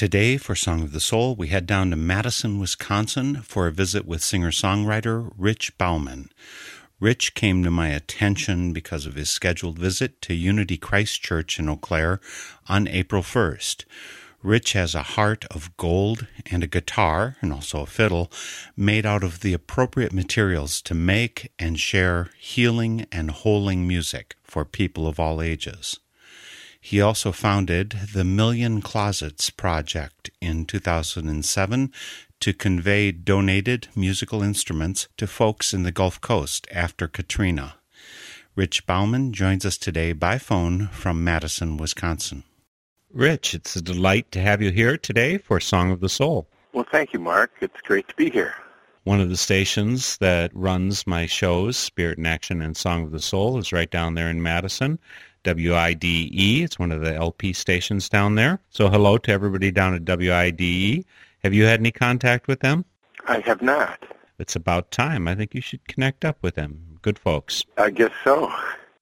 Today, for Song of the Soul, we head down to Madison, Wisconsin for a visit with singer songwriter Rich Bauman. Rich came to my attention because of his scheduled visit to Unity Christ Church in Eau Claire on April 1st. Rich has a heart of gold and a guitar, and also a fiddle, made out of the appropriate materials to make and share healing and holing music for people of all ages. He also founded the Million Closets Project in 2007 to convey donated musical instruments to folks in the Gulf Coast after Katrina. Rich Bauman joins us today by phone from Madison, Wisconsin. Rich, it's a delight to have you here today for Song of the Soul. Well, thank you, Mark. It's great to be here. One of the stations that runs my shows, Spirit in Action and Song of the Soul, is right down there in Madison. WIDE. It's one of the LP stations down there. So hello to everybody down at WIDE. Have you had any contact with them? I have not. It's about time. I think you should connect up with them. Good folks. I guess so.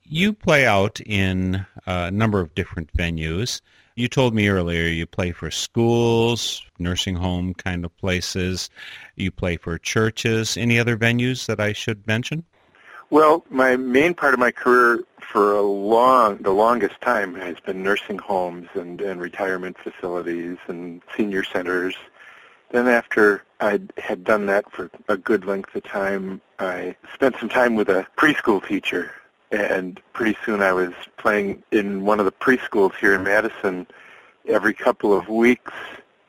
You play out in a number of different venues. You told me earlier you play for schools, nursing home kind of places. You play for churches. Any other venues that I should mention? Well, my main part of my career for a long, the longest time has been nursing homes and, and retirement facilities and senior centers. Then after I had done that for a good length of time, I spent some time with a preschool teacher. And pretty soon I was playing in one of the preschools here in Madison every couple of weeks.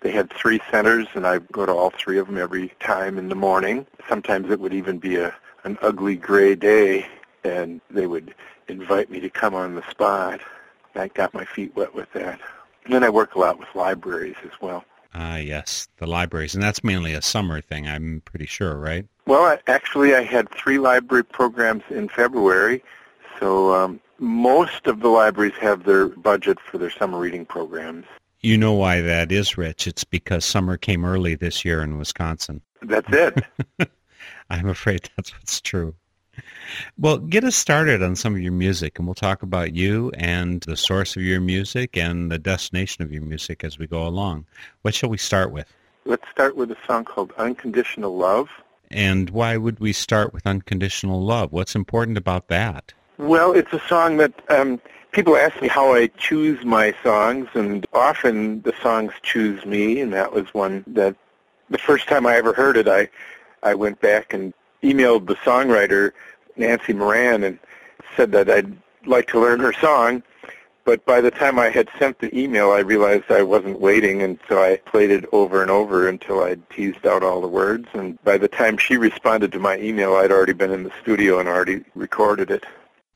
They had three centers, and I go to all three of them every time in the morning. Sometimes it would even be a an ugly gray day, and they would invite me to come on the spot. I got my feet wet with that. And then I work a lot with libraries as well. Ah, yes, the libraries, and that's mainly a summer thing. I'm pretty sure, right? Well, I, actually, I had three library programs in February, so um, most of the libraries have their budget for their summer reading programs. You know why that is, Rich. It's because summer came early this year in Wisconsin. That's it. I'm afraid that's what's true. Well, get us started on some of your music, and we'll talk about you and the source of your music and the destination of your music as we go along. What shall we start with? Let's start with a song called Unconditional Love. And why would we start with Unconditional Love? What's important about that? Well, it's a song that um, people ask me how I choose my songs, and often the songs choose me, and that was one that the first time I ever heard it, I I went back and emailed the songwriter, Nancy Moran, and said that I'd like to learn her song. But by the time I had sent the email, I realized I wasn't waiting, and so I played it over and over until I'd teased out all the words. And by the time she responded to my email, I'd already been in the studio and already recorded it.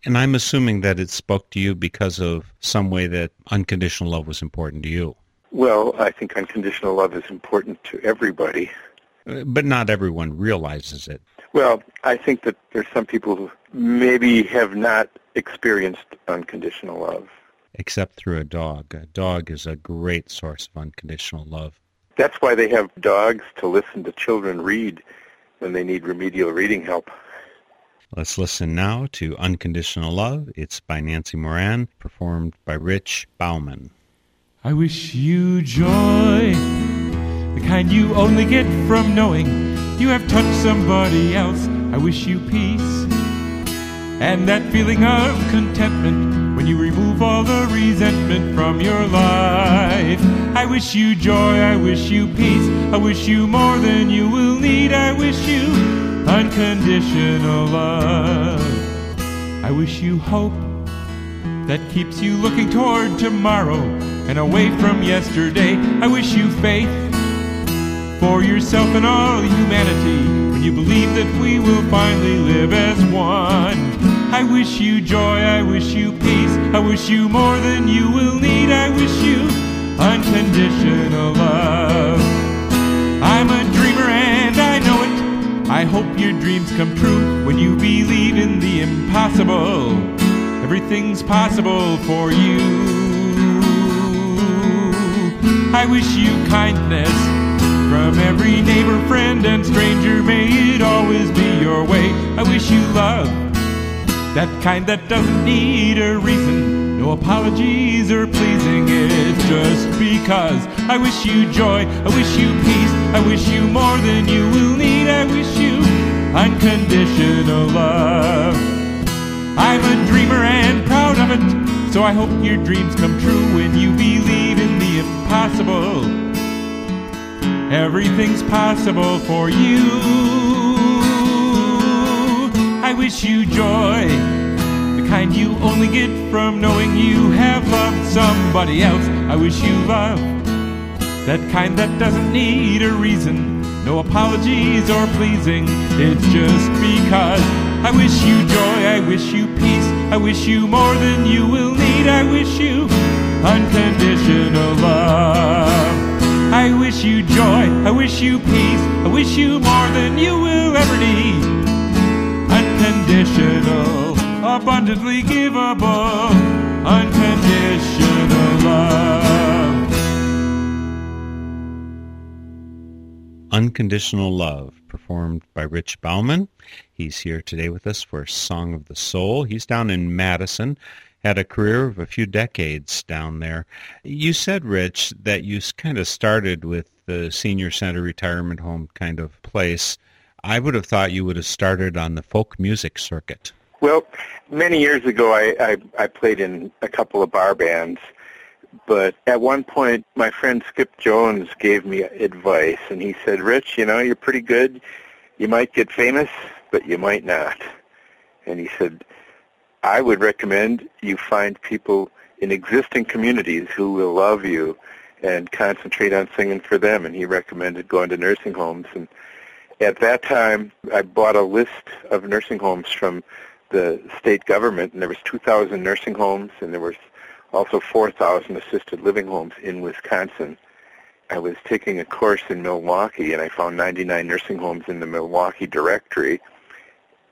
And I'm assuming that it spoke to you because of some way that unconditional love was important to you. Well, I think unconditional love is important to everybody. Uh, but not everyone realizes it. Well, I think that there's some people who maybe have not experienced unconditional love. Except through a dog. A dog is a great source of unconditional love. That's why they have dogs to listen to children read when they need remedial reading help. Let's listen now to Unconditional Love. It's by Nancy Moran, performed by Rich Bauman. I wish you joy the kind you only get from knowing you have touched somebody else. I wish you peace and that feeling of contentment when you remove all the resentment from your life. I wish you joy, I wish you peace, I wish you more than you will need. I wish you unconditional love. I wish you hope that keeps you looking toward tomorrow and away from yesterday. I wish you faith for yourself and all humanity when you believe that we will finally live as one. I wish you joy, I wish you peace, I wish you more than you will need. I wish you unconditional love. I'm a dreamer and I know it. I hope your dreams come true when you believe in the impossible. Everything's possible for you. I wish you kindness from every neighbor, friend, and stranger. May it always be your way. I wish you love, that kind that doesn't need a reason. No apologies or pleasing, it's just because. I wish you joy, I wish you peace, I wish you more than you will need. I wish you unconditional love. I'm a dreamer and proud of it, so I hope your dreams come true when you believe in the impossible. Everything's possible for you. I wish you joy, the kind you only get from knowing you have loved somebody else. I wish you love, that kind that doesn't need a reason. No apologies or pleasing, it's just because. I wish you joy, I wish you peace, I wish you more than you will need. I wish you unconditional love. I wish you joy, I wish you peace, I wish you more than you will ever need. Unconditional, abundantly givable, unconditional love. Unconditional Love, performed by Rich Bauman. He's here today with us for Song of the Soul. He's down in Madison, had a career of a few decades down there. You said, Rich, that you kind of started with the senior center retirement home kind of place. I would have thought you would have started on the folk music circuit. Well, many years ago, I, I, I played in a couple of bar bands, but at one point, my friend Skip Jones gave me advice, and he said, Rich, you know, you're pretty good. You might get famous, but you might not. And he said, I would recommend you find people in existing communities who will love you and concentrate on singing for them. And he recommended going to nursing homes. And at that time, I bought a list of nursing homes from the state government, and there was 2,000 nursing homes, and there was also 4,000 assisted living homes in Wisconsin. I was taking a course in Milwaukee, and I found 99 nursing homes in the Milwaukee directory.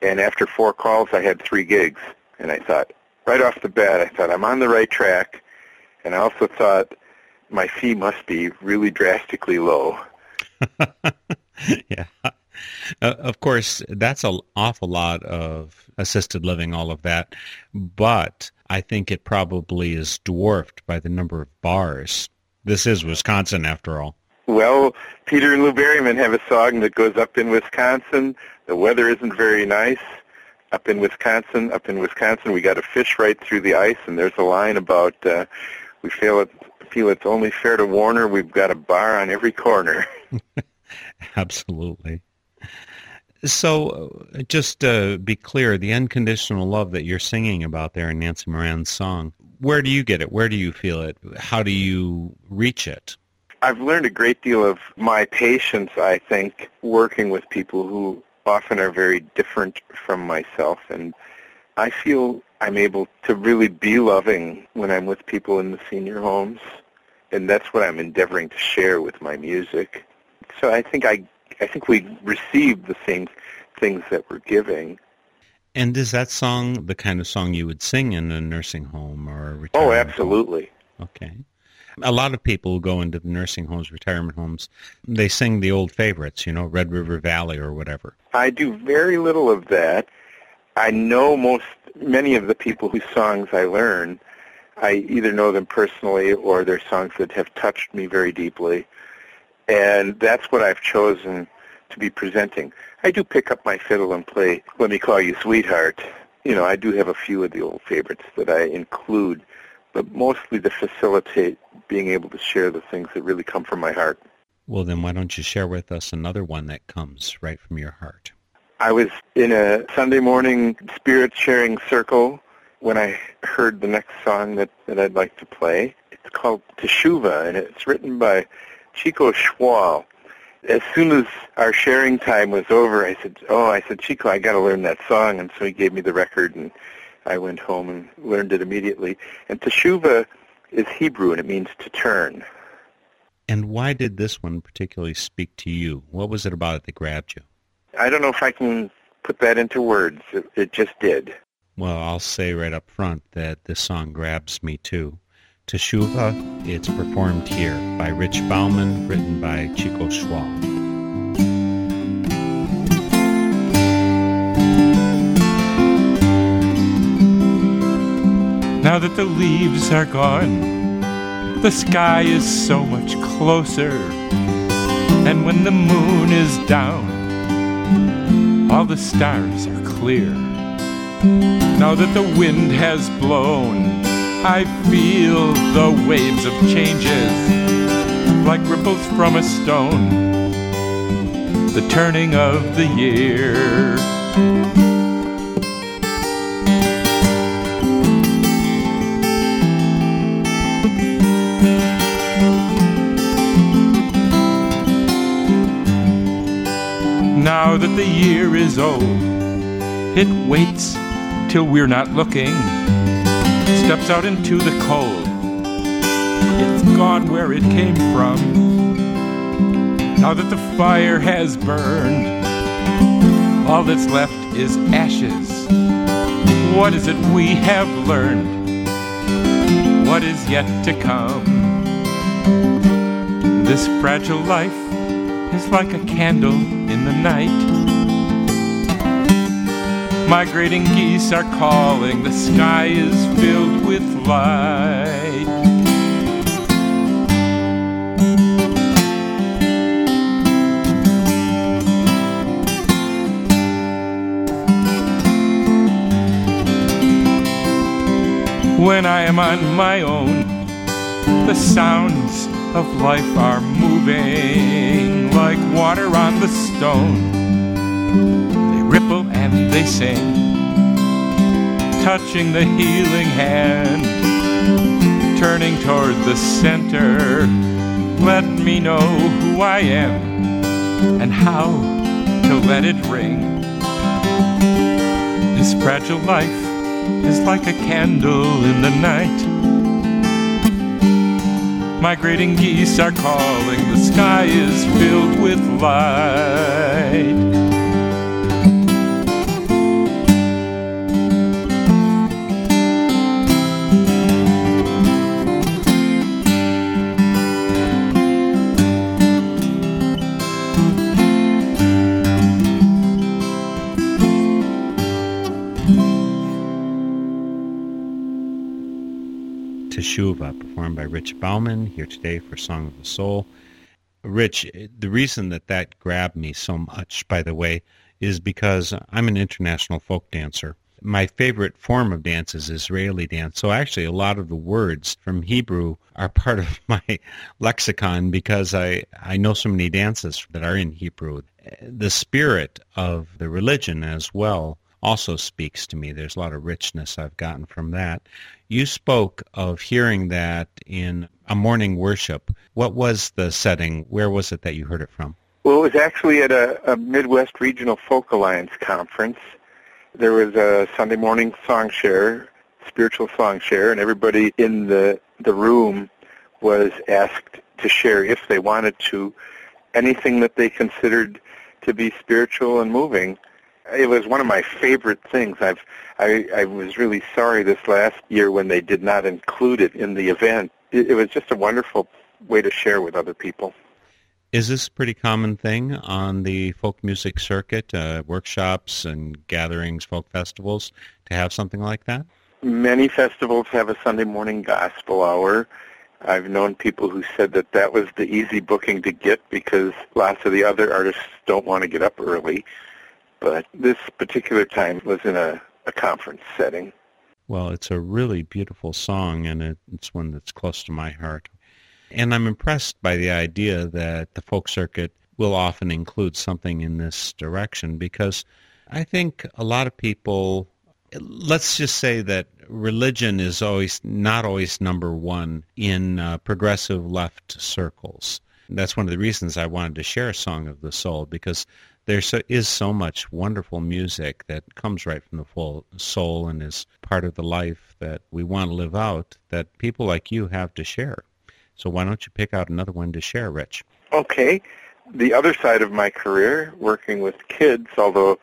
And after four calls, I had three gigs. And I thought, right off the bat, I thought, I'm on the right track. And I also thought, my fee must be really drastically low. yeah. Uh, of course, that's an awful lot of assisted living, all of that. But I think it probably is dwarfed by the number of bars. This is Wisconsin, after all. Well, Peter and Lou Berryman have a song that goes up in Wisconsin. The weather isn't very nice. Up in Wisconsin, up in Wisconsin, we got to fish right through the ice, and there's a line about uh, we feel it, feel it's only fair to Warner. We've got a bar on every corner. Absolutely. So, uh, just to be clear, the unconditional love that you're singing about there in Nancy Moran's song, where do you get it? Where do you feel it? How do you reach it? I've learned a great deal of my patience, I think, working with people who often are very different from myself. And I feel I'm able to really be loving when I'm with people in the senior homes. And that's what I'm endeavoring to share with my music. So I think I I think we receive the same things that we're giving. And is that song the kind of song you would sing in a nursing home or a oh, retirement Oh, absolutely. Home? Okay. A lot of people go into the nursing homes, retirement homes, they sing the old favorites, you know, Red River Valley or whatever. I do very little of that. I know most, many of the people whose songs I learn. I either know them personally or they're songs that have touched me very deeply. And that's what I've chosen to be presenting. I do pick up my fiddle and play Let Me Call You Sweetheart. You know, I do have a few of the old favorites that I include, but mostly to facilitate being able to share the things that really come from my heart. Well, then why don't you share with us another one that comes right from your heart? I was in a Sunday morning spirit sharing circle when I heard the next song that, that I'd like to play. It's called Teshuva, and it's written by Chico Schwall. As soon as our sharing time was over, I said, "Oh, I said Chico, I got to learn that song," and so he gave me the record, and I went home and learned it immediately. And Teshuva is Hebrew, and it means to turn. And why did this one particularly speak to you? What was it about it that grabbed you? I don't know if I can put that into words. It, it just did. Well, I'll say right up front that this song grabs me too. Teshuva, it's performed here by Rich Bauman, written by Chico Schwall. Now that the leaves are gone, the sky is so much closer. And when the moon is down, all the stars are clear. Now that the wind has blown, I feel the waves of changes like ripples from a stone. The turning of the year. The year is old, it waits till we're not looking steps out into the cold. It's gone where it came from. Now that the fire has burned, all that's left is ashes. What is it we have learned? What is yet to come? This fragile life is like a candle in the night. Migrating geese are calling, the sky is filled with light. When I am on my own, the sounds of life are moving like water on the stone they sing, touching the healing hand, turning toward the center. Let me know who I am and how to let it ring. This fragile life is like a candle in the night. Migrating geese are calling, the sky is filled with light. Performed by Rich Bauman, here today for Song of the Soul. Rich, the reason that that grabbed me so much, by the way, is because I'm an international folk dancer. My favorite form of dance is Israeli dance. So actually, a lot of the words from Hebrew are part of my lexicon because I, I know so many dances that are in Hebrew. The spirit of the religion as well also speaks to me. There's a lot of richness I've gotten from that. You spoke of hearing that in a morning worship. What was the setting? Where was it that you heard it from? Well, it was actually at a, a Midwest Regional Folk Alliance conference. There was a Sunday morning song share, spiritual song share, and everybody in the the room was asked to share, if they wanted to, anything that they considered to be spiritual and moving it was one of my favorite things. I've I, I was really sorry this last year when they did not include it in the event. It, it was just a wonderful way to share with other people. Is this a pretty common thing on the folk music circuit, uh, workshops and gatherings, folk festivals, to have something like that? Many festivals have a Sunday morning gospel hour. I've known people who said that that was the easy booking to get because lots of the other artists don't want to get up early. But this particular time was in a, a conference setting. Well, it's a really beautiful song, and it, it's one that's close to my heart. And I'm impressed by the idea that the folk circuit will often include something in this direction because I think a lot of people, let's just say that religion is always not always number one in uh, progressive left circles. That's one of the reasons I wanted to share a Song of the Soul because there so, is so much wonderful music that comes right from the full soul and is part of the life that we want to live out that people like you have to share. So why don't you pick out another one to share, Rich? Okay. The other side of my career, working with kids, although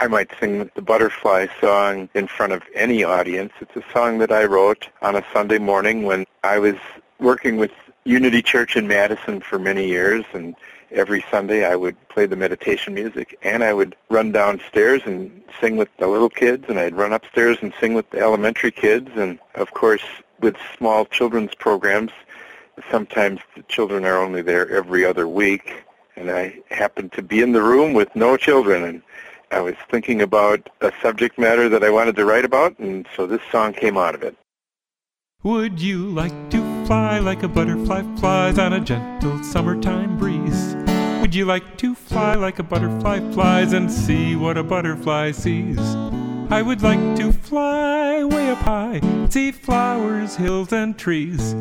I might sing the Butterfly song in front of any audience. It's a song that I wrote on a Sunday morning when I was working with Unity Church in Madison for many years and every Sunday I would play the meditation music and I would run downstairs and sing with the little kids and I'd run upstairs and sing with the elementary kids and of course with small children's programs sometimes the children are only there every other week and I happened to be in the room with no children and I was thinking about a subject matter that I wanted to write about and so this song came out of it. Would you like to fly like a butterfly flies on a gentle summertime breeze? Would you like to fly like a butterfly flies and see what a butterfly sees? I would like to fly way up high, see flowers, hills, and trees,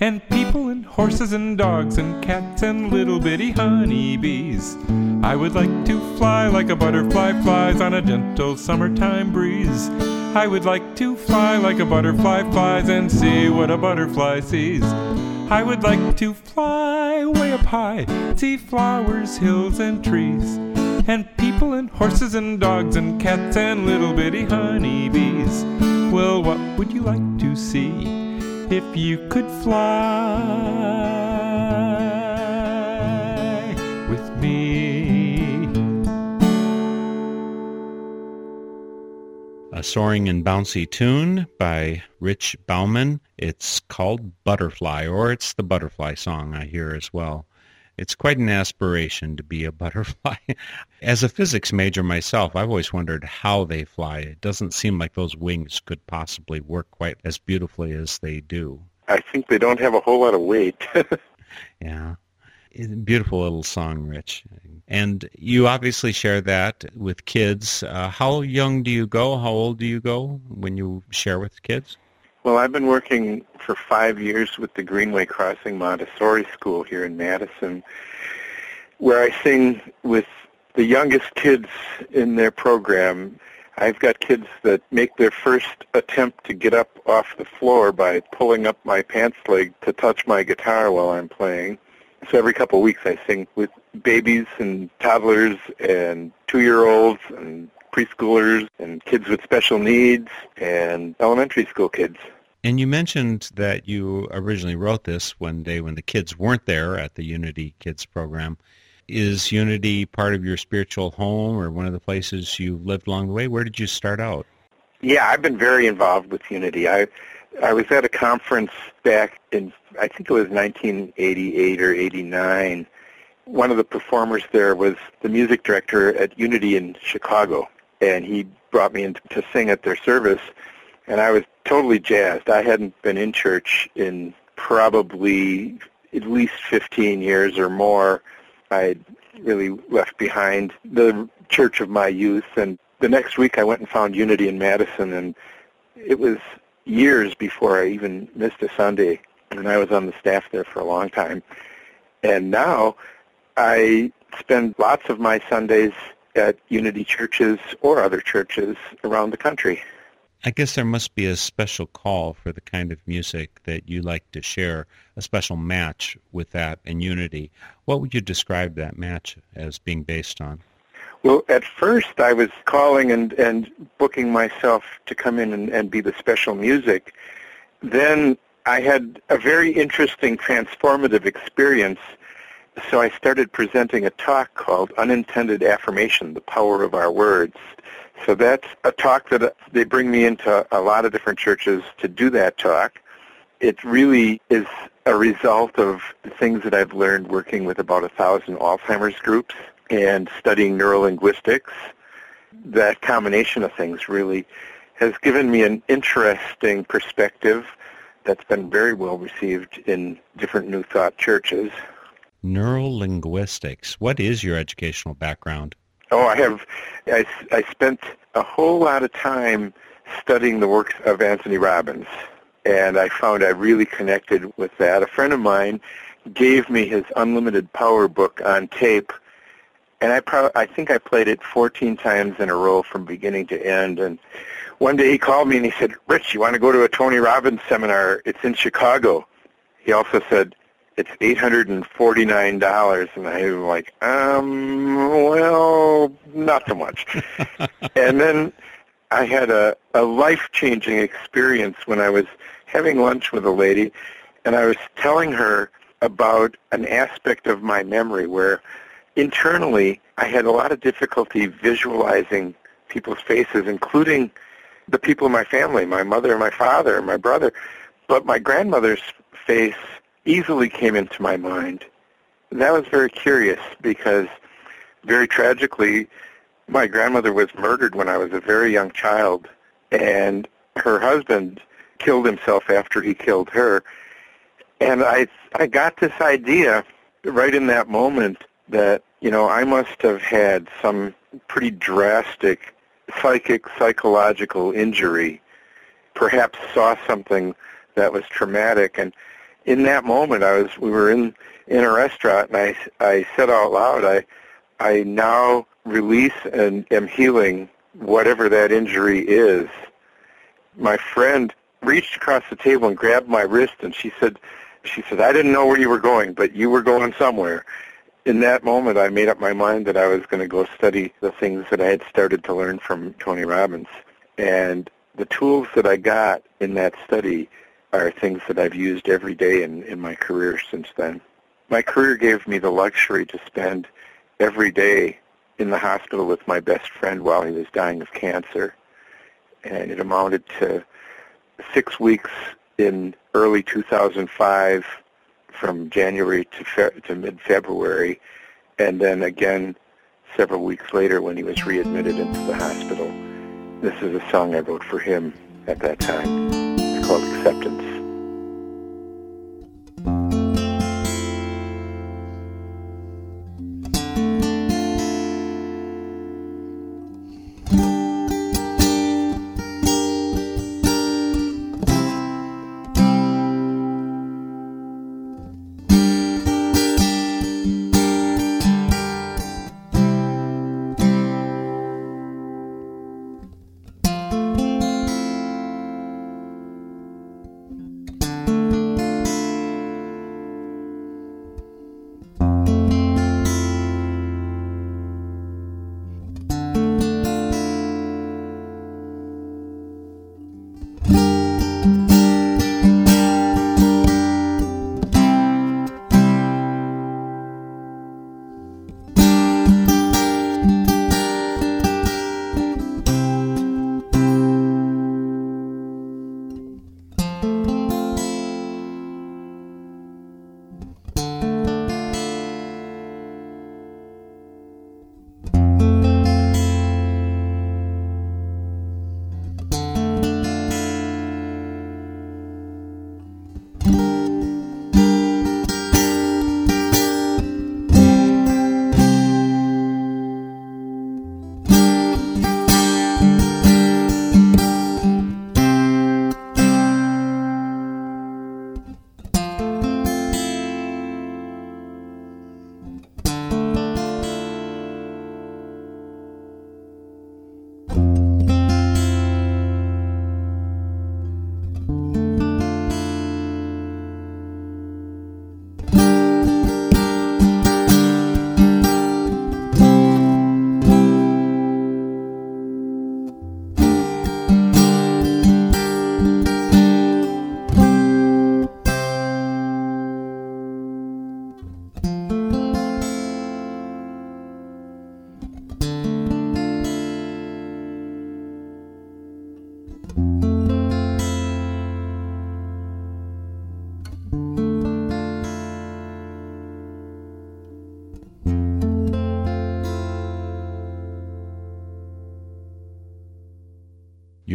and people and horses and dogs and cats and little bitty honeybees. I would like to fly like a butterfly flies on a gentle summertime breeze. I would like to fly like a butterfly flies and see what a butterfly sees. I would like to fly way up high, see flowers, hills, and trees, and people and horses and dogs and cats and little bitty honeybees. Well, what would you like to see if you could fly with me? a soaring and bouncy tune by Rich Bauman. It's called Butterfly, or it's the Butterfly song I hear as well. It's quite an aspiration to be a butterfly. As a physics major myself, I've always wondered how they fly. It doesn't seem like those wings could possibly work quite as beautifully as they do. I think they don't have a whole lot of weight. yeah. Beautiful little song, Rich. And you obviously share that with kids. Uh, how young do you go? How old do you go when you share with kids? Well, I've been working for five years with the Greenway Crossing Montessori School here in Madison, where I sing with the youngest kids in their program. I've got kids that make their first attempt to get up off the floor by pulling up my pants leg to touch my guitar while I'm playing. So every couple of weeks I sing with babies and toddlers and two-year-olds and preschoolers and kids with special needs and elementary school kids. And you mentioned that you originally wrote this one day when the kids weren't there at the Unity Kids program. Is Unity part of your spiritual home or one of the places you've lived along the way? Where did you start out? Yeah, I've been very involved with Unity. I I was at a conference back in I think it was 1988 or 89. One of the performers there was the music director at Unity in Chicago, and he brought me in to sing at their service, and I was totally jazzed. I hadn't been in church in probably at least 15 years or more. I had really left behind the church of my youth, and the next week I went and found Unity in Madison, and it was years before I even missed a Sunday, and I was on the staff there for a long time. And now I spend lots of my Sundays at Unity churches or other churches around the country. I guess there must be a special call for the kind of music that you like to share, a special match with that and Unity. What would you describe that match as being based on? Well, at first I was calling and, and booking myself to come in and, and be the special music. Then I had a very interesting transformative experience. So I started presenting a talk called Unintended Affirmation, The Power of Our Words. So that's a talk that uh, they bring me into a lot of different churches to do that talk. It really is a result of the things that I've learned working with about a thousand Alzheimer's groups and studying neurolinguistics, that combination of things really has given me an interesting perspective that's been very well received in different New Thought churches. Neurolinguistics. What is your educational background? Oh, I have. I, I spent a whole lot of time studying the works of Anthony Robbins, and I found I really connected with that. A friend of mine gave me his Unlimited Power book on tape, and I pro- I think I played it 14 times in a row from beginning to end. And one day he called me and he said, "Rich, you want to go to a Tony Robbins seminar? It's in Chicago." He also said, "It's $849," and I was like, "Um, well, not so much." and then I had a, a life-changing experience when I was having lunch with a lady, and I was telling her about an aspect of my memory where internally I had a lot of difficulty visualizing people's faces, including the people in my family, my mother, my father, my brother. But my grandmother's face easily came into my mind. That was very curious because very tragically, my grandmother was murdered when I was a very young child, and her husband killed himself after he killed her. And I I got this idea right in that moment that, you know, I must have had some pretty drastic psychic psychological injury, perhaps saw something that was traumatic and in that moment I was we were in in a restaurant and I I said out loud I I now release and am healing whatever that injury is. My friend reached across the table and grabbed my wrist and she said she said, I didn't know where you were going, but you were going somewhere. In that moment, I made up my mind that I was going to go study the things that I had started to learn from Tony Robbins. And the tools that I got in that study are things that I've used every day in, in my career since then. My career gave me the luxury to spend every day in the hospital with my best friend while he was dying of cancer. And it amounted to six weeks in early 2005 from January to, fe- to mid-February, and then again several weeks later when he was readmitted into the hospital. This is a song I wrote for him at that time.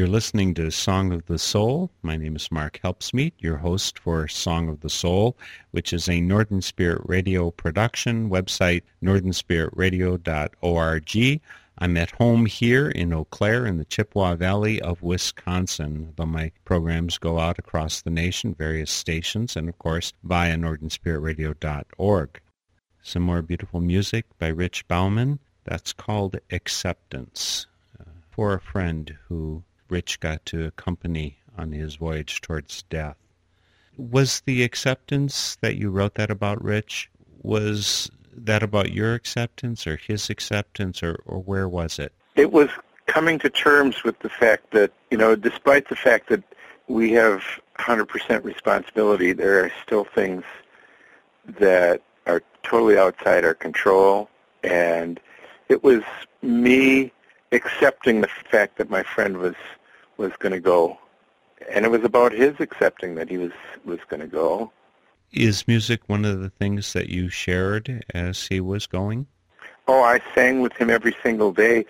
You're listening to Song of the Soul. My name is Mark Helpsmeet, your host for Song of the Soul, which is a Northern Spirit Radio production. Website northernspiritradio.org. I'm at home here in Eau Claire in the Chippewa Valley of Wisconsin, though my programs go out across the nation, various stations, and of course via northernspiritradio.org. Some more beautiful music by Rich Bauman. That's called Acceptance uh, for a friend who Rich got to accompany on his voyage towards death. Was the acceptance that you wrote that about, Rich, was that about your acceptance or his acceptance or, or where was it? It was coming to terms with the fact that, you know, despite the fact that we have 100% responsibility, there are still things that are totally outside our control. And it was me accepting the fact that my friend was was going to go, and it was about his accepting that he was was going to go. Is music one of the things that you shared as he was going? Oh, I sang with him every single day.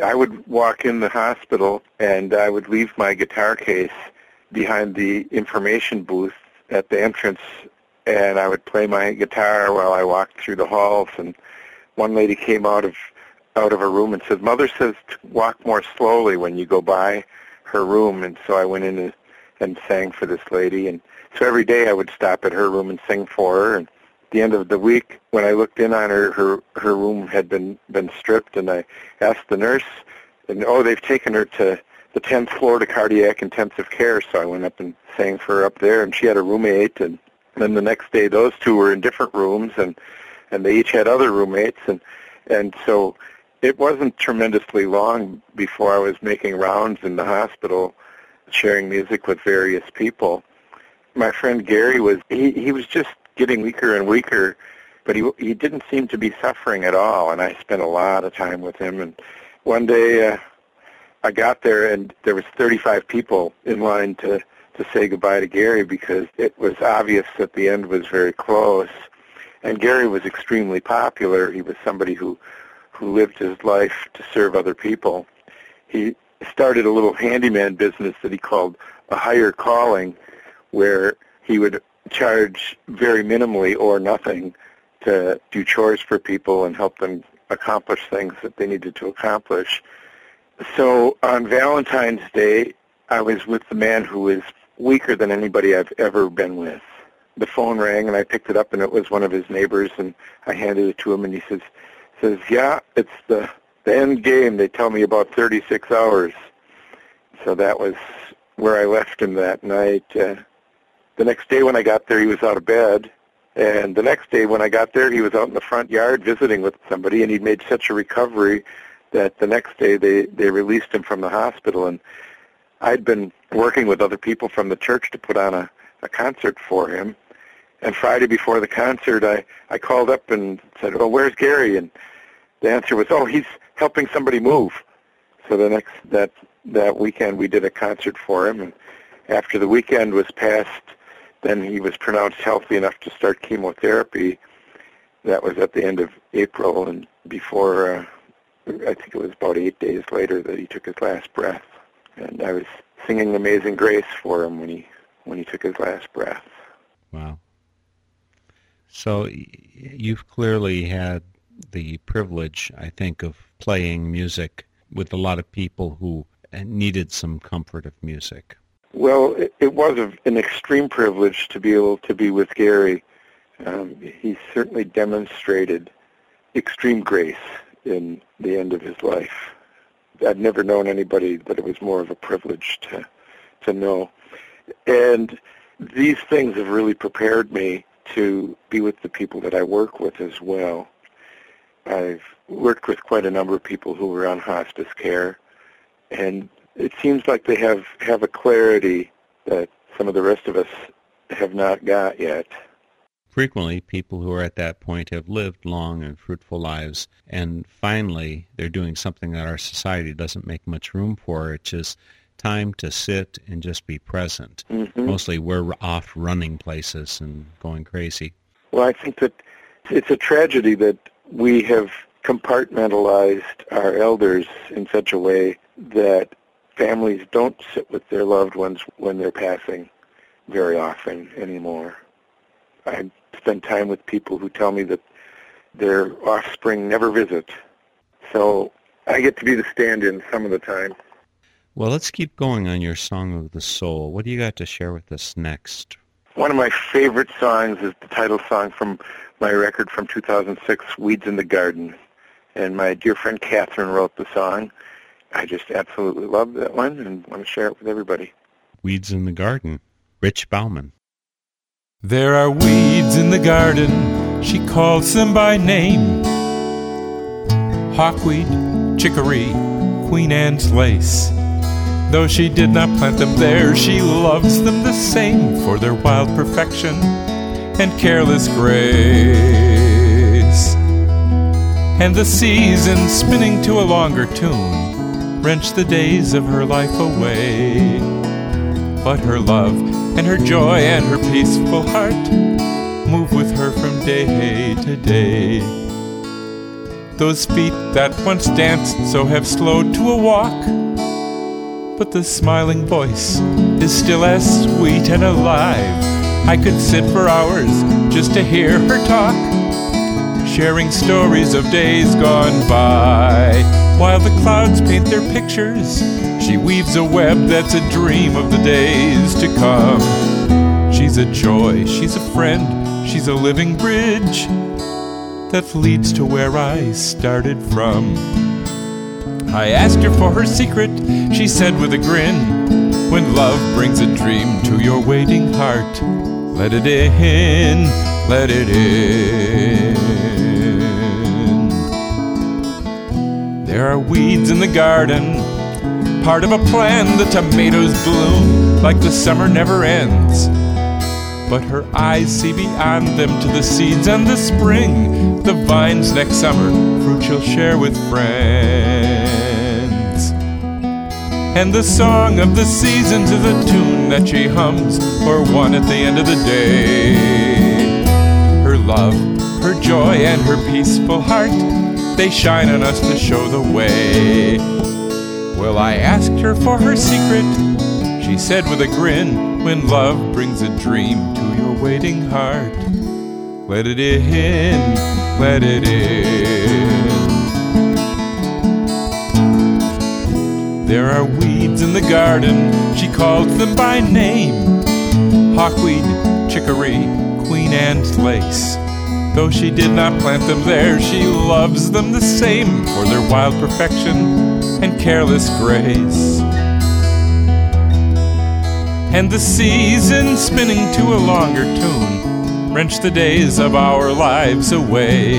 I would walk in the hospital and I would leave my guitar case behind the information booth at the entrance and I would play my guitar while I walked through the halls and one lady came out of out of her room and said, Mother says to walk more slowly when you go by her room, and so I went in and, and sang for this lady. And so every day I would stop at her room and sing for her. And at the end of the week, when I looked in on her, her her room had been been stripped, and I asked the nurse, and oh, they've taken her to the 10th floor to cardiac intensive care. So I went up and sang for her up there, and she had a roommate. And then the next day, those two were in different rooms, and and they each had other roommates, and and so it wasn't tremendously long before I was making rounds in the hospital, sharing music with various people. My friend Gary was he, he was just getting weaker and weaker, but he he didn't seem to be suffering at all. And I spent a lot of time with him. And one day uh, I got there, and there was 35 people in line to to say goodbye to Gary because it was obvious that the end was very close. And Gary was extremely popular. He was somebody who who lived his life to serve other people. He started a little handyman business that he called a higher calling, where he would charge very minimally or nothing to do chores for people and help them accomplish things that they needed to accomplish. So on Valentine's Day, I was with the man who was weaker than anybody I've ever been with. The phone rang and I picked it up and it was one of his neighbors and I handed it to him and he says, says, yeah, it's the, the end game. They tell me about 36 hours. So that was where I left him that night. Uh, the next day when I got there, he was out of bed. And the next day when I got there, he was out in the front yard visiting with somebody, and he'd made such a recovery that the next day they, they released him from the hospital. And I'd been working with other people from the church to put on a, a concert for him. And Friday before the concert, I, I called up and said, oh, where's Gary? And the answer was, oh, he's helping somebody move. So the next that that weekend we did a concert for him, and after the weekend was passed, then he was pronounced healthy enough to start chemotherapy. That was at the end of April, and before uh, I think it was about eight days later that he took his last breath. And I was singing "Amazing Grace" for him when he when he took his last breath. Wow. So you've clearly had the privilege, I think, of playing music with a lot of people who needed some comfort of music. Well, it, it was an extreme privilege to be able to be with Gary. Um, he certainly demonstrated extreme grace in the end of his life. I'd never known anybody that it was more of a privilege to to know. And these things have really prepared me to be with the people that I work with as well. I've worked with quite a number of people who were on hospice care, and it seems like they have, have a clarity that some of the rest of us have not got yet. Frequently, people who are at that point have lived long and fruitful lives, and finally, they're doing something that our society doesn't make much room for, which is time to sit and just be present. Mm-hmm. Mostly we're off running places and going crazy. Well, I think that it's a tragedy that we have compartmentalized our elders in such a way that families don't sit with their loved ones when they're passing very often anymore. I spend time with people who tell me that their offspring never visit. So I get to be the stand-in some of the time. Well, let's keep going on your Song of the Soul. What do you got to share with us next? One of my favorite songs is the title song from my record from 2006, Weeds in the Garden. And my dear friend Catherine wrote the song. I just absolutely love that one and want to share it with everybody. Weeds in the Garden, Rich Bauman. There are weeds in the garden, she calls them by name. Hawkweed, chicory, Queen Anne's lace. Though she did not plant them there, she loves them the same for their wild perfection and careless grace. And the season spinning to a longer tune wrench the days of her life away. But her love and her joy and her peaceful heart move with her from day to day. Those feet that once danced so have slowed to a walk, but the smiling voice is still as sweet and alive. I could sit for hours just to hear her talk, sharing stories of days gone by. While the clouds paint their pictures, she weaves a web that's a dream of the days to come. She's a joy, she's a friend, she's a living bridge that leads to where I started from. I asked her for her secret, she said with a grin, When love brings a dream to your waiting heart, let it in, let it in. There are weeds in the garden, part of a plan. The tomatoes bloom like the summer never ends. But her eyes see beyond them to the seeds and the spring, the vines next summer, fruit she'll share with friends. And the song of the seasons is a tune that she hums for one at the end of the day. Her love, her joy, and her peaceful heart, they shine on us to show the way. Well, I asked her for her secret. She said with a grin, when love brings a dream to your waiting heart, let it in, let it in. There are weeds in the garden, she calls them by name hawkweed, chicory, Queen Anne's lace. Though she did not plant them there, she loves them the same for their wild perfection and careless grace. And the season spinning to a longer tune wrench the days of our lives away.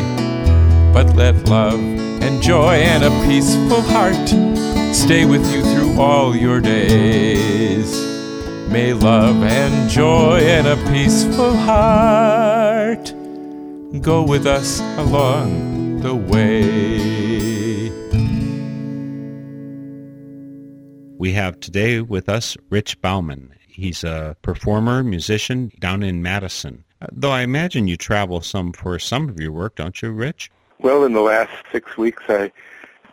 But let love and joy and a peaceful heart stay with you through all your days. May love and joy and a peaceful heart go with us along the way. We have today with us Rich Bauman. He's a performer, musician down in Madison. Uh, Though I imagine you travel some for some of your work, don't you, Rich? Well, in the last six weeks, I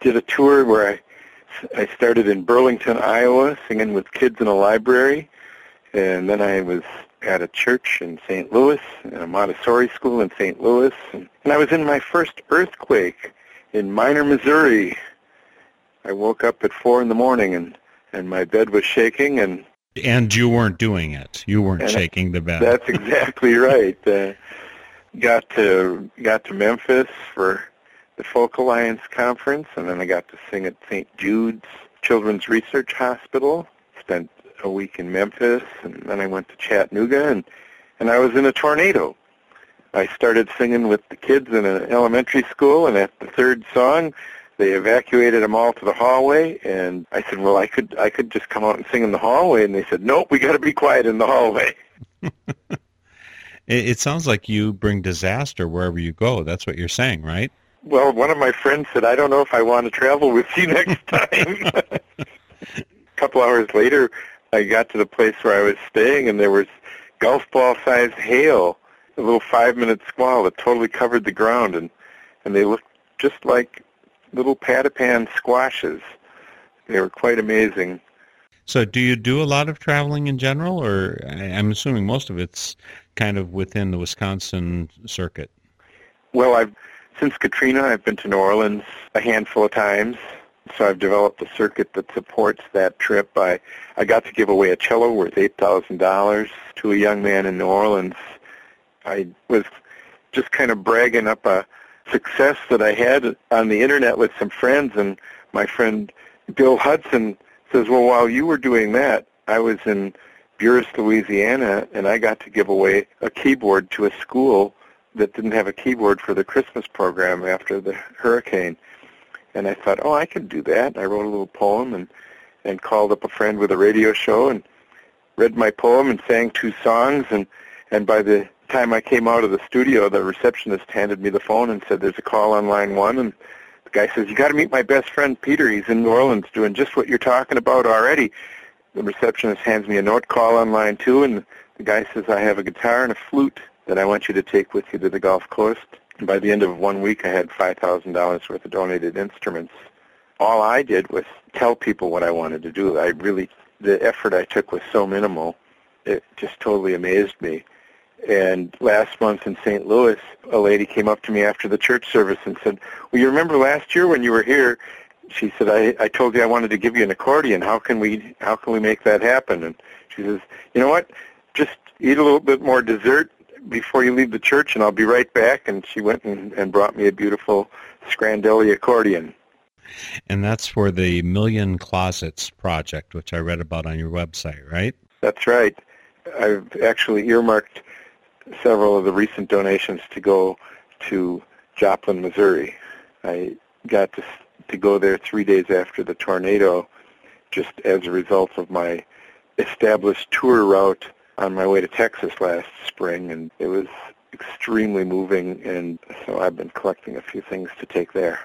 did a tour where I, I started in Burlington, Iowa, singing with kids in a library, and then I was at a church in St. Louis, and a Montessori school in St. Louis, and, and I was in my first earthquake in Miner, Missouri. I woke up at four in the morning, and and my bed was shaking, and And you weren't doing it. You weren't shaking the bed. That's exactly right. Uh, got to got to Memphis for the Folk Alliance conference, and then I got to sing at St. Jude's Children's Research Hospital. Spent a week in Memphis, and then I went to Chattanooga, and and I was in a tornado. I started singing with the kids in an elementary school, and at the third song, they evacuated them all to the hallway. And I said, "Well, I could I could just come out and sing in the hallway," and they said, "Nope, we got to be quiet in the hallway." It, it sounds like you bring disaster wherever you go. That's what you're saying, right? Well, one of my friends said, I don't know if I want to travel with you next time. a couple hours later, I got to the place where I was staying, and there was golf ball-sized hail, a little five-minute squall that totally covered the ground, and, and they looked just like little pattypan squashes. They were quite amazing. So, do you do a lot of traveling in general, or I'm assuming most of it's kind of within the Wisconsin circuit? Well, I've since Katrina, I've been to New Orleans a handful of times. So I've developed a circuit that supports that trip. I I got to give away a cello worth eight thousand dollars to a young man in New Orleans. I was just kind of bragging up a success that I had on the internet with some friends, and my friend Bill Hudson says, "Well, while you were doing that, I was in Buras, Louisiana, and I got to give away a keyboard to a school that didn't have a keyboard for the Christmas program after the hurricane." And I thought, "Oh, I could do that." I wrote a little poem and and called up a friend with a radio show and read my poem and sang two songs and and by the time I came out of the studio, the receptionist handed me the phone and said, "There's a call on line one." And the guy says, "You got to meet my best friend Peter. He's in New Orleans doing just what you're talking about already." The receptionist hands me a note call on line two, and the guy says, "I have a guitar and a flute that I want you to take with you to the Gulf Coast." And by the end of one week, I had five thousand dollars worth of donated instruments. All I did was tell people what I wanted to do. I really, the effort I took was so minimal. It just totally amazed me. And last month in St. Louis, a lady came up to me after the church service and said, well, you remember last year when you were here, she said, I, I told you I wanted to give you an accordion. How can we, how can we make that happen? And she says, you know what? Just eat a little bit more dessert before you leave the church and I'll be right back. And she went and, and brought me a beautiful Scandalli accordion. And that's for the Million Closets project, which I read about on your website, right? That's right. I've actually earmarked several of the recent donations to go to Joplin, Missouri. I got to to go there three days after the tornado, just as a result of my established tour route on my way to Texas last spring, and it was extremely moving. And so I've been collecting a few things to take there.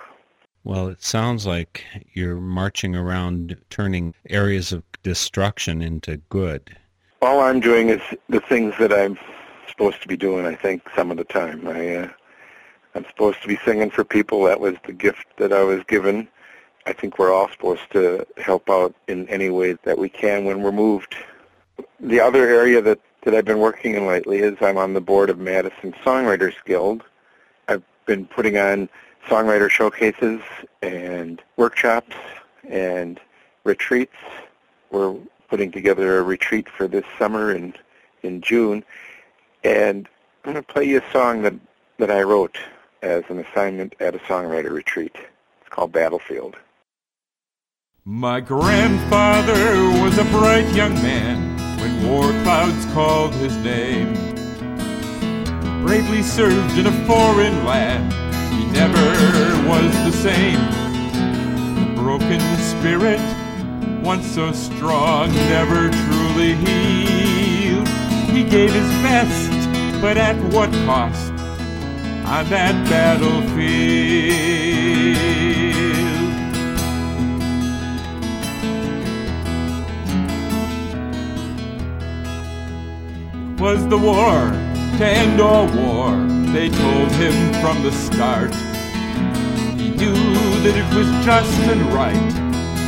Well, it sounds like you're marching around turning areas of destruction into good. All I'm doing is the things that I'm supposed to be doing. I think some of the time. I uh, I'm supposed to be singing for people. That was the gift that I was given. I think we're all supposed to help out in any way that we can when we're moved. The other area that that I've been working in lately is I'm on the board of Madison Songwriters Guild. I've been putting on songwriter showcases and workshops and retreats. We're putting together a retreat for this summer in in June, and I'm going to play you a song that, that I wrote as an assignment at a songwriter retreat. It's called Battlefield. My grandfather was a bright young man war clouds called his name. Bravely served in a foreign land, he never was the same. The broken spirit, once so strong, never truly healed. He gave his best but at what cost on that battlefield? Was the war to end all war? They told him from the start. He knew that it was just and right.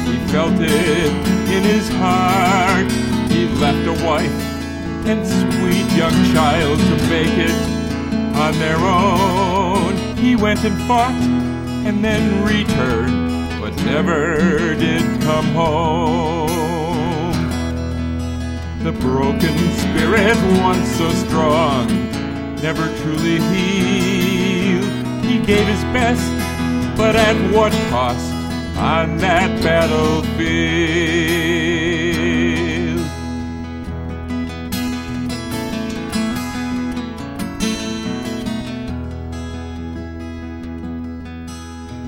He felt it in his heart. He left a wife and sweet young child to make it on their own. He went and fought and then returned, but never did come home. The broken spirit, once so strong, never truly healed. He gave his best, but at what cost on that battlefield?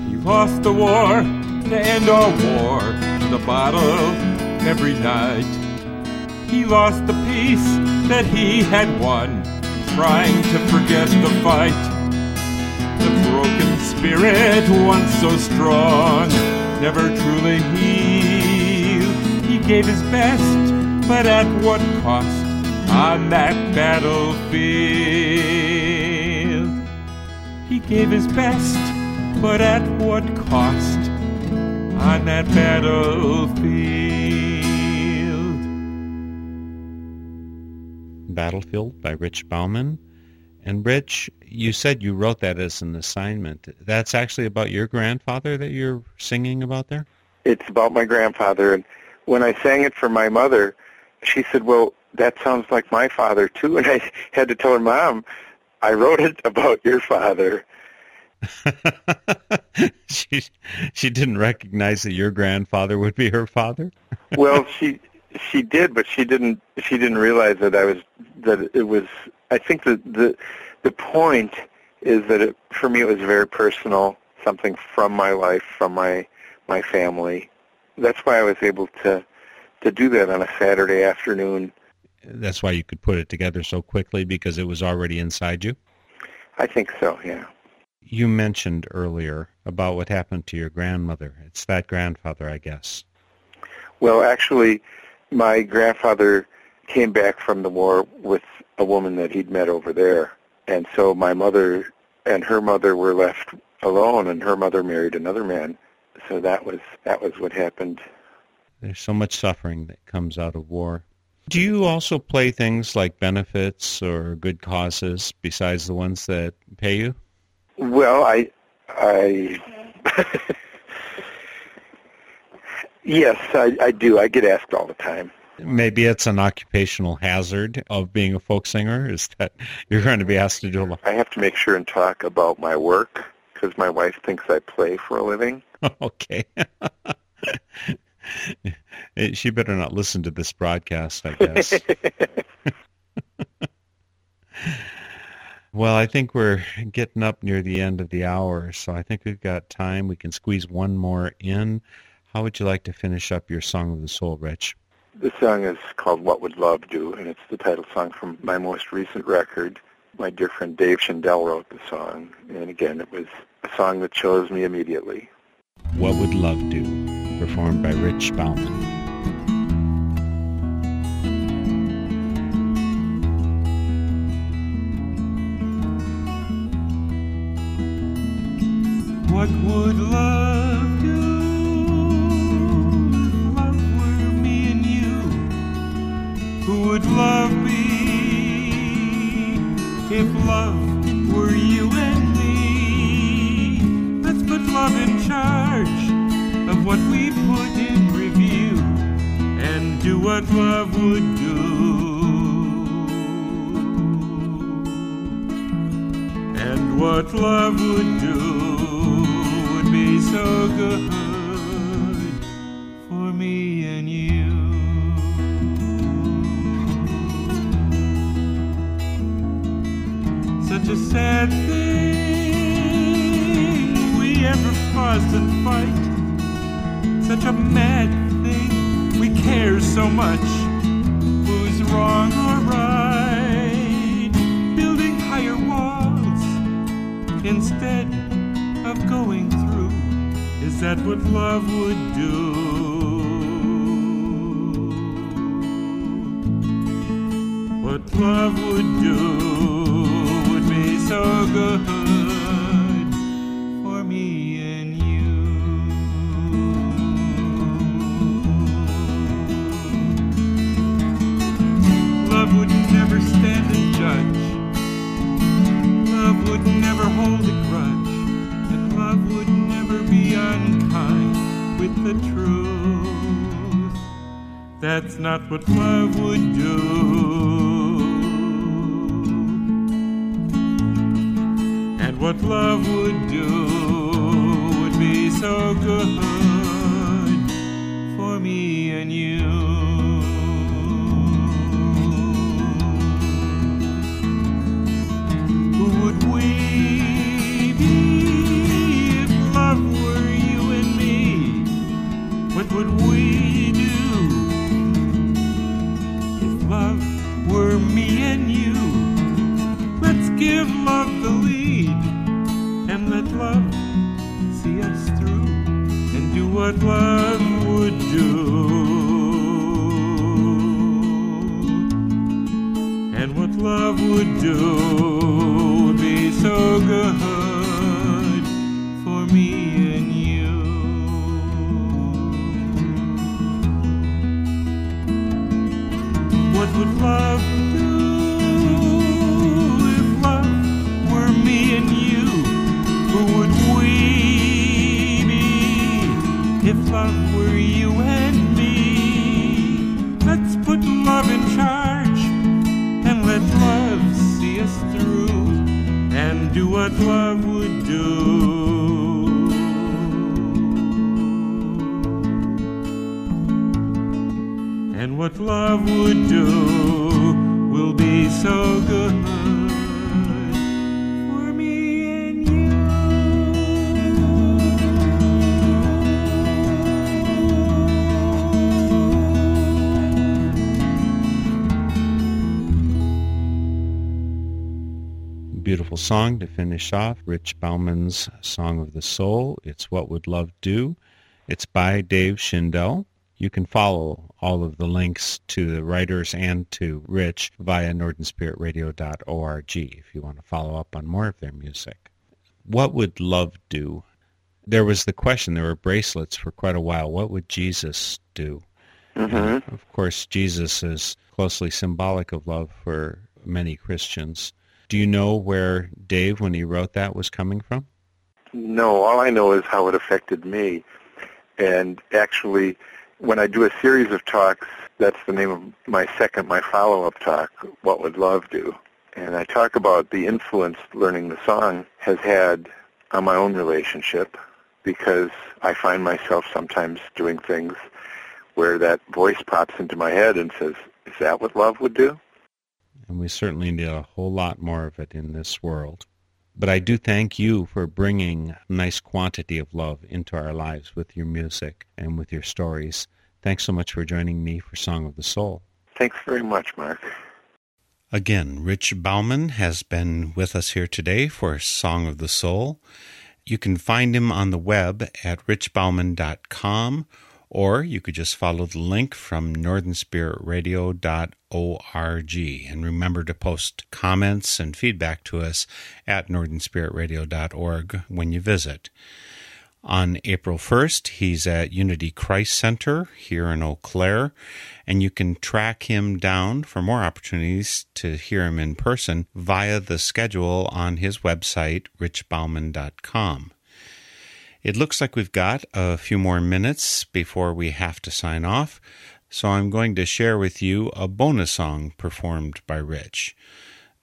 He lost the war to end all war, the battle every night. He lost the peace that he had won, trying to forget the fight. The broken spirit, once so strong, never truly healed. He gave his best, but at what cost on that battlefield? He gave his best but at what cost on that battlefield? Battlefield by Rich Bauman. And Rich, you said you wrote that as an assignment. That's actually about your grandfather that you're singing about there? It's about my grandfather. And when I sang it for my mother, she said, well, that sounds like my father too. And I had to tell her, Mom, I wrote it about your father. she she didn't recognize that your grandfather would be her father. well, she she did, but she didn't she didn't realize that I was that it was. I think that the the point is that it, for me it was very personal, something from my life, from my my family. That's why I was able to to do that on a Saturday afternoon. That's why you could put it together so quickly because it was already inside you. I think so. Yeah. You mentioned earlier about what happened to your grandmother. It's that grandfather, I guess. Well, actually, my grandfather came back from the war with a woman that he'd met over there. And so my mother and her mother were left alone and her mother married another man. So that was that was what happened. There's so much suffering that comes out of war. Do you also play things like benefits or good causes besides the ones that pay you? Well, I I Yes, I, I do. I get asked all the time. Maybe it's an occupational hazard of being a folk singer, is that you're going to be asked to do a lot. I have to make sure and talk about my work because my wife thinks I play for a living. okay. she better not listen to this broadcast, I guess. well, I think we're getting up near the end of the hour, so I think we've got time. We can squeeze one more in. How would you like to finish up your Song of the Soul, Rich? The song is called What Would Love Do, and it's the title song from my most recent record. My dear friend Dave Shindell wrote the song, and again, it was a song that chose me immediately. What Would Love Do, performed by Rich Bauman. And what love would do would be so good for me and you. such a sad thing we ever fuss and fight. Such a mad thing we care so much. Who's wrong instead of going through. Is that what love would do? What love would do would be so good That's not what love would do. And what love would do song to finish off. Rich Bauman's Song of the Soul. It's What Would Love Do. It's by Dave Schindel. You can follow all of the links to the writers and to Rich via northernspiritradio.org if you want to follow up on more of their music. What would love do? There was the question, there were bracelets for quite a while. What would Jesus do? Mm-hmm. And of course, Jesus is closely symbolic of love for many Christians. Do you know where Dave, when he wrote that, was coming from? No, all I know is how it affected me. And actually, when I do a series of talks, that's the name of my second, my follow-up talk, What Would Love Do? And I talk about the influence learning the song has had on my own relationship because I find myself sometimes doing things where that voice pops into my head and says, is that what love would do? And we certainly need a whole lot more of it in this world. But I do thank you for bringing a nice quantity of love into our lives with your music and with your stories. Thanks so much for joining me for Song of the Soul. Thanks very much, Mark. Again, Rich Bauman has been with us here today for Song of the Soul. You can find him on the web at richbauman.com or you could just follow the link from northernspiritradio.org. And remember to post comments and feedback to us at northernspiritradio.org when you visit. On April 1st, he's at Unity Christ Center here in Eau Claire, and you can track him down for more opportunities to hear him in person via the schedule on his website, richbauman.com. It looks like we've got a few more minutes before we have to sign off, so I'm going to share with you a bonus song performed by Rich.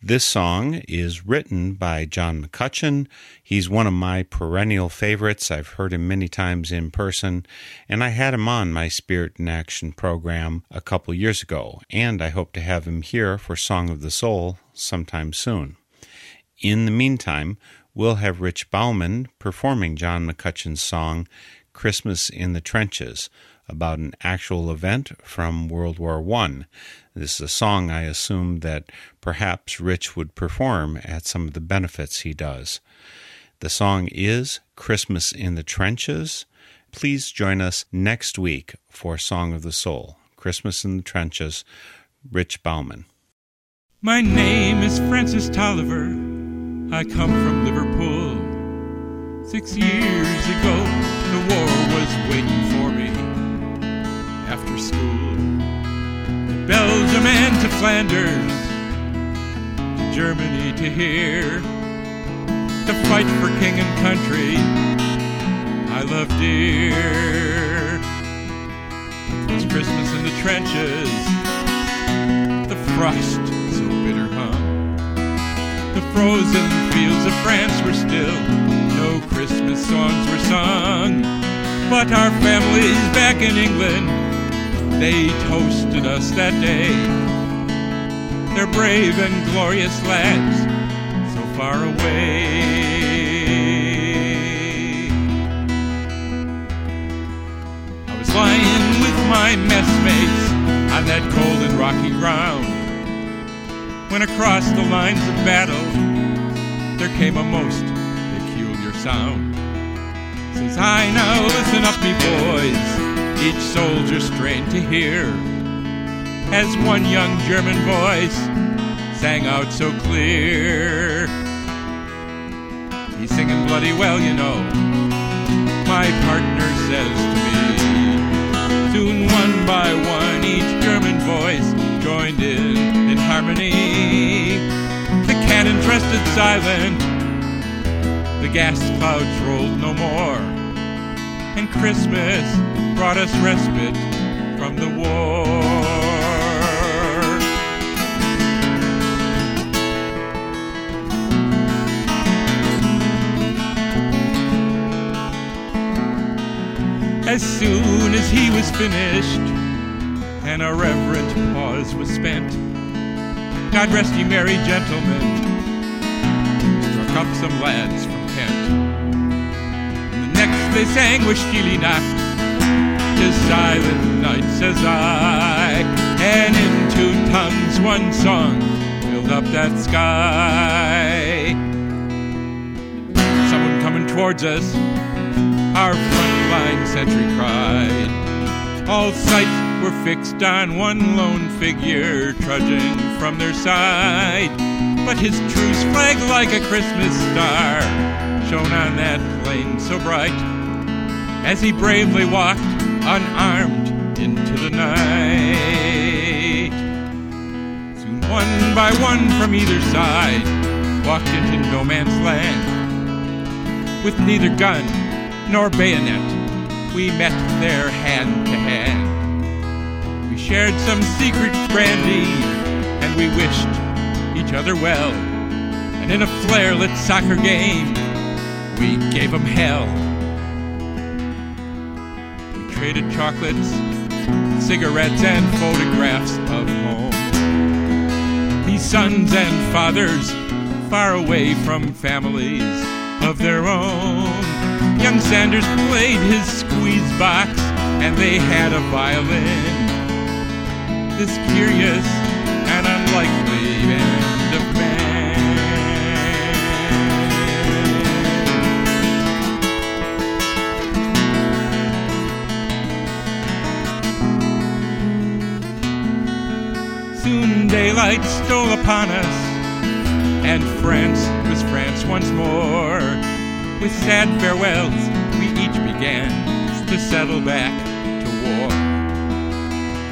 This song is written by John McCutcheon. He's one of my perennial favorites. I've heard him many times in person, and I had him on my Spirit in Action program a couple years ago, and I hope to have him here for Song of the Soul sometime soon. In the meantime, we'll have Rich Bauman performing John McCutcheon's song Christmas in the Trenches about an actual event from World War I. This is a song I assume that perhaps Rich would perform at some of the benefits he does. The song is Christmas in the Trenches. Please join us next week for Song of the Soul, Christmas in the Trenches, Rich Bauman. My name is Francis Tolliver. I come from Liverpool. Six years ago, the war was waiting for me after school. To Belgium and to Flanders, to Germany to here, to fight for king and country I love dear. It's Christmas in the trenches, the frost frozen fields of France were still, no Christmas songs were sung. But our families back in England, they toasted us that day. They're brave and glorious lads, so far away. I was lying with my messmates on that cold and rocky ground when across the lines of battle there came a most peculiar sound. Says, I now listen up, me boys, each soldier strained to hear, as one young German voice sang out so clear. He's singing bloody well, you know, my partner says to me. Soon one by one each German voice joined in in harmony. Rested silent, the gas clouds rolled no more. and Christmas brought us respite from the war. As soon as he was finished and a reverent pause was spent, God rest ye merry gentlemen, up some lads from Kent. And the next they sang was Stille Nacht, tis silent night, says I, and in two tongues one song filled up that sky. Someone coming towards us, our front line sentry cried. All sights were fixed on one lone figure trudging from their side. But his truce flag, like a Christmas star, shone on that plain so bright as he bravely walked unarmed into the night. Soon, one by one from either side, walked into no man's land with neither gun nor bayonet. We met there hand to hand. We shared some secret brandy, and we wished each other well. And in a flare lit soccer game, we gave 'em hell. We traded chocolates, cigarettes, and photographs of home. These sons and fathers, far away from families of their own. Young Sanders played his squeeze box, and they had a violin. This curious daylight stole upon us, and France was France once more. With sad farewells, we each began to settle back to war.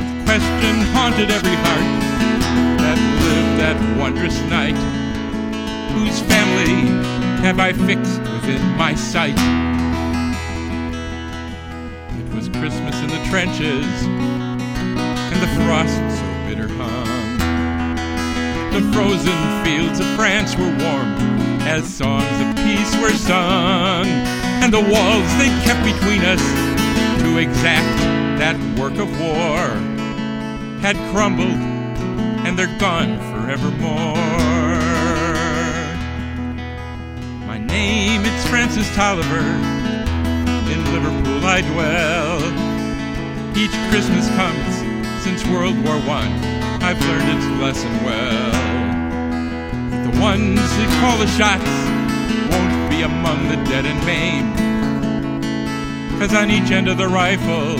The question haunted every heart that wondrous night. Whose family have I fixed within my sight? It was Christmas in the trenches, and the frost so bitter hung. The frozen fields of France were warm as songs of peace were sung, and the walls they kept between us to exact that work of war had crumbled, and they're gone forevermore. My name is Francis Tolliver. In Liverpool I dwell. Each Christmas comes since World War One. I've learned its lesson well. The ones who call the shots won't be among the dead and maimed. Cause on each end of the rifle,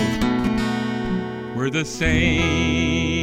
we're the same.